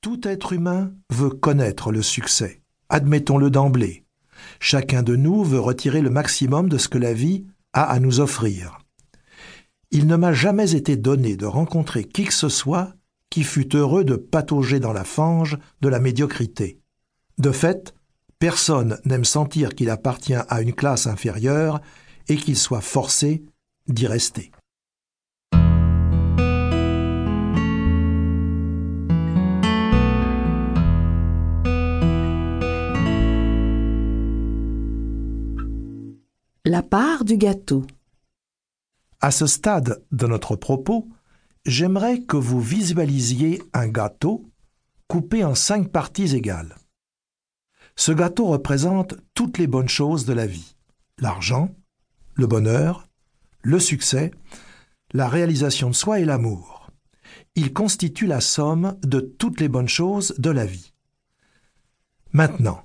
Tout être humain veut connaître le succès. Admettons-le d'emblée. Chacun de nous veut retirer le maximum de ce que la vie a à nous offrir. Il ne m'a jamais été donné de rencontrer qui que ce soit qui fût heureux de patauger dans la fange de la médiocrité. De fait, personne n'aime sentir qu'il appartient à une classe inférieure et qu'il soit forcé d'y rester. La part du gâteau. À ce stade de notre propos, j'aimerais que vous visualisiez un gâteau coupé en cinq parties égales. Ce gâteau représente toutes les bonnes choses de la vie. L'argent, le bonheur, le succès, la réalisation de soi et l'amour. Il constitue la somme de toutes les bonnes choses de la vie. Maintenant,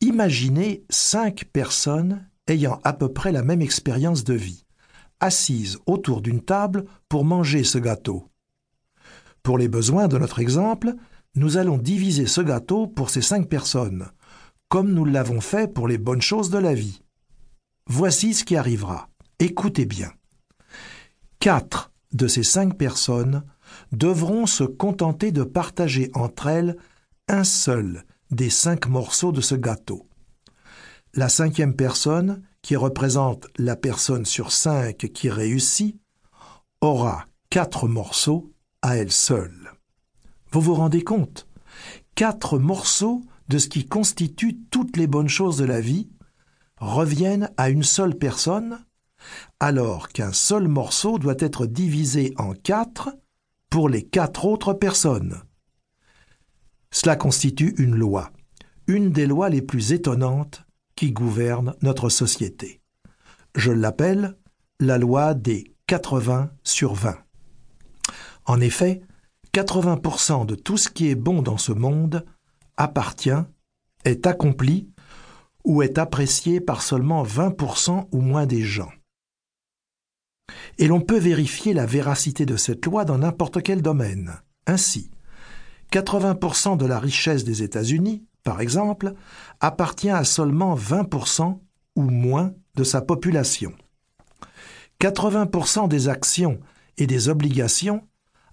imaginez cinq personnes ayant à peu près la même expérience de vie, assises autour d'une table pour manger ce gâteau. Pour les besoins de notre exemple, nous allons diviser ce gâteau pour ces cinq personnes, comme nous l'avons fait pour les bonnes choses de la vie. Voici ce qui arrivera. Écoutez bien. Quatre de ces cinq personnes devront se contenter de partager entre elles un seul des cinq morceaux de ce gâteau. La cinquième personne, qui représente la personne sur cinq qui réussit, aura quatre morceaux à elle seule. Vous vous rendez compte? Quatre morceaux de ce qui constitue toutes les bonnes choses de la vie reviennent à une seule personne, alors qu'un seul morceau doit être divisé en quatre pour les quatre autres personnes. Cela constitue une loi, une des lois les plus étonnantes qui gouverne notre société. Je l'appelle la loi des 80 sur 20. En effet, 80% de tout ce qui est bon dans ce monde appartient, est accompli ou est apprécié par seulement 20% ou moins des gens. Et l'on peut vérifier la véracité de cette loi dans n'importe quel domaine. Ainsi, 80% de la richesse des États-Unis par exemple, appartient à seulement 20% ou moins de sa population. 80% des actions et des obligations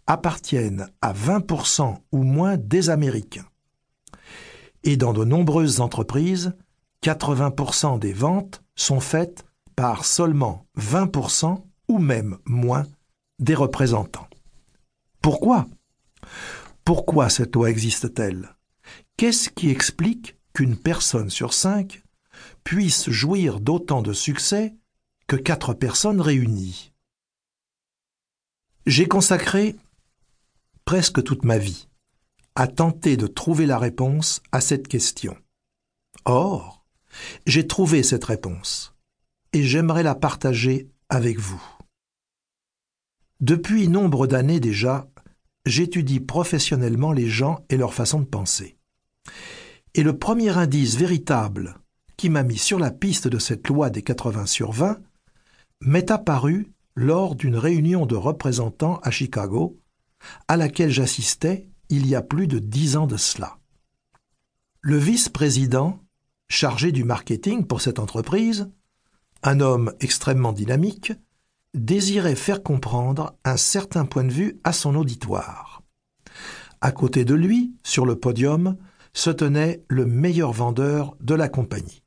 appartiennent à 20% ou moins des Américains. Et dans de nombreuses entreprises, 80% des ventes sont faites par seulement 20% ou même moins des représentants. Pourquoi? Pourquoi cette loi existe-t-elle? Qu'est-ce qui explique qu'une personne sur cinq puisse jouir d'autant de succès que quatre personnes réunies? J'ai consacré presque toute ma vie à tenter de trouver la réponse à cette question. Or, j'ai trouvé cette réponse et j'aimerais la partager avec vous. Depuis nombre d'années déjà, j'étudie professionnellement les gens et leur façon de penser. Et le premier indice véritable qui m'a mis sur la piste de cette loi des 80 sur 20 m'est apparu lors d'une réunion de représentants à Chicago, à laquelle j'assistais il y a plus de dix ans de cela. Le vice-président, chargé du marketing pour cette entreprise, un homme extrêmement dynamique, désirait faire comprendre un certain point de vue à son auditoire. À côté de lui, sur le podium, se tenait le meilleur vendeur de la compagnie.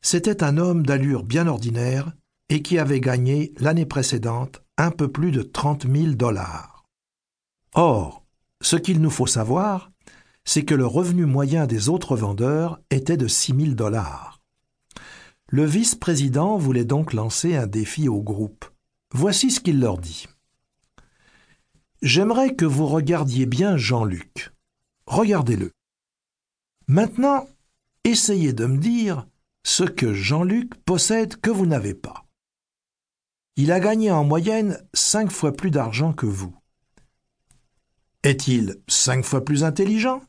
C'était un homme d'allure bien ordinaire et qui avait gagné l'année précédente un peu plus de trente mille dollars. Or, ce qu'il nous faut savoir, c'est que le revenu moyen des autres vendeurs était de six mille dollars. Le vice-président voulait donc lancer un défi au groupe. Voici ce qu'il leur dit. J'aimerais que vous regardiez bien Jean-Luc. Regardez-le. Maintenant, essayez de me dire ce que Jean-Luc possède que vous n'avez pas. Il a gagné en moyenne cinq fois plus d'argent que vous. Est-il cinq fois plus intelligent?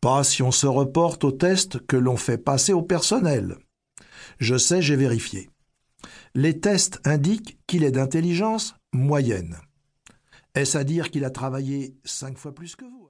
Pas si on se reporte au test que l'on fait passer au personnel. Je sais, j'ai vérifié. Les tests indiquent qu'il est d'intelligence moyenne. Est-ce à dire qu'il a travaillé cinq fois plus que vous?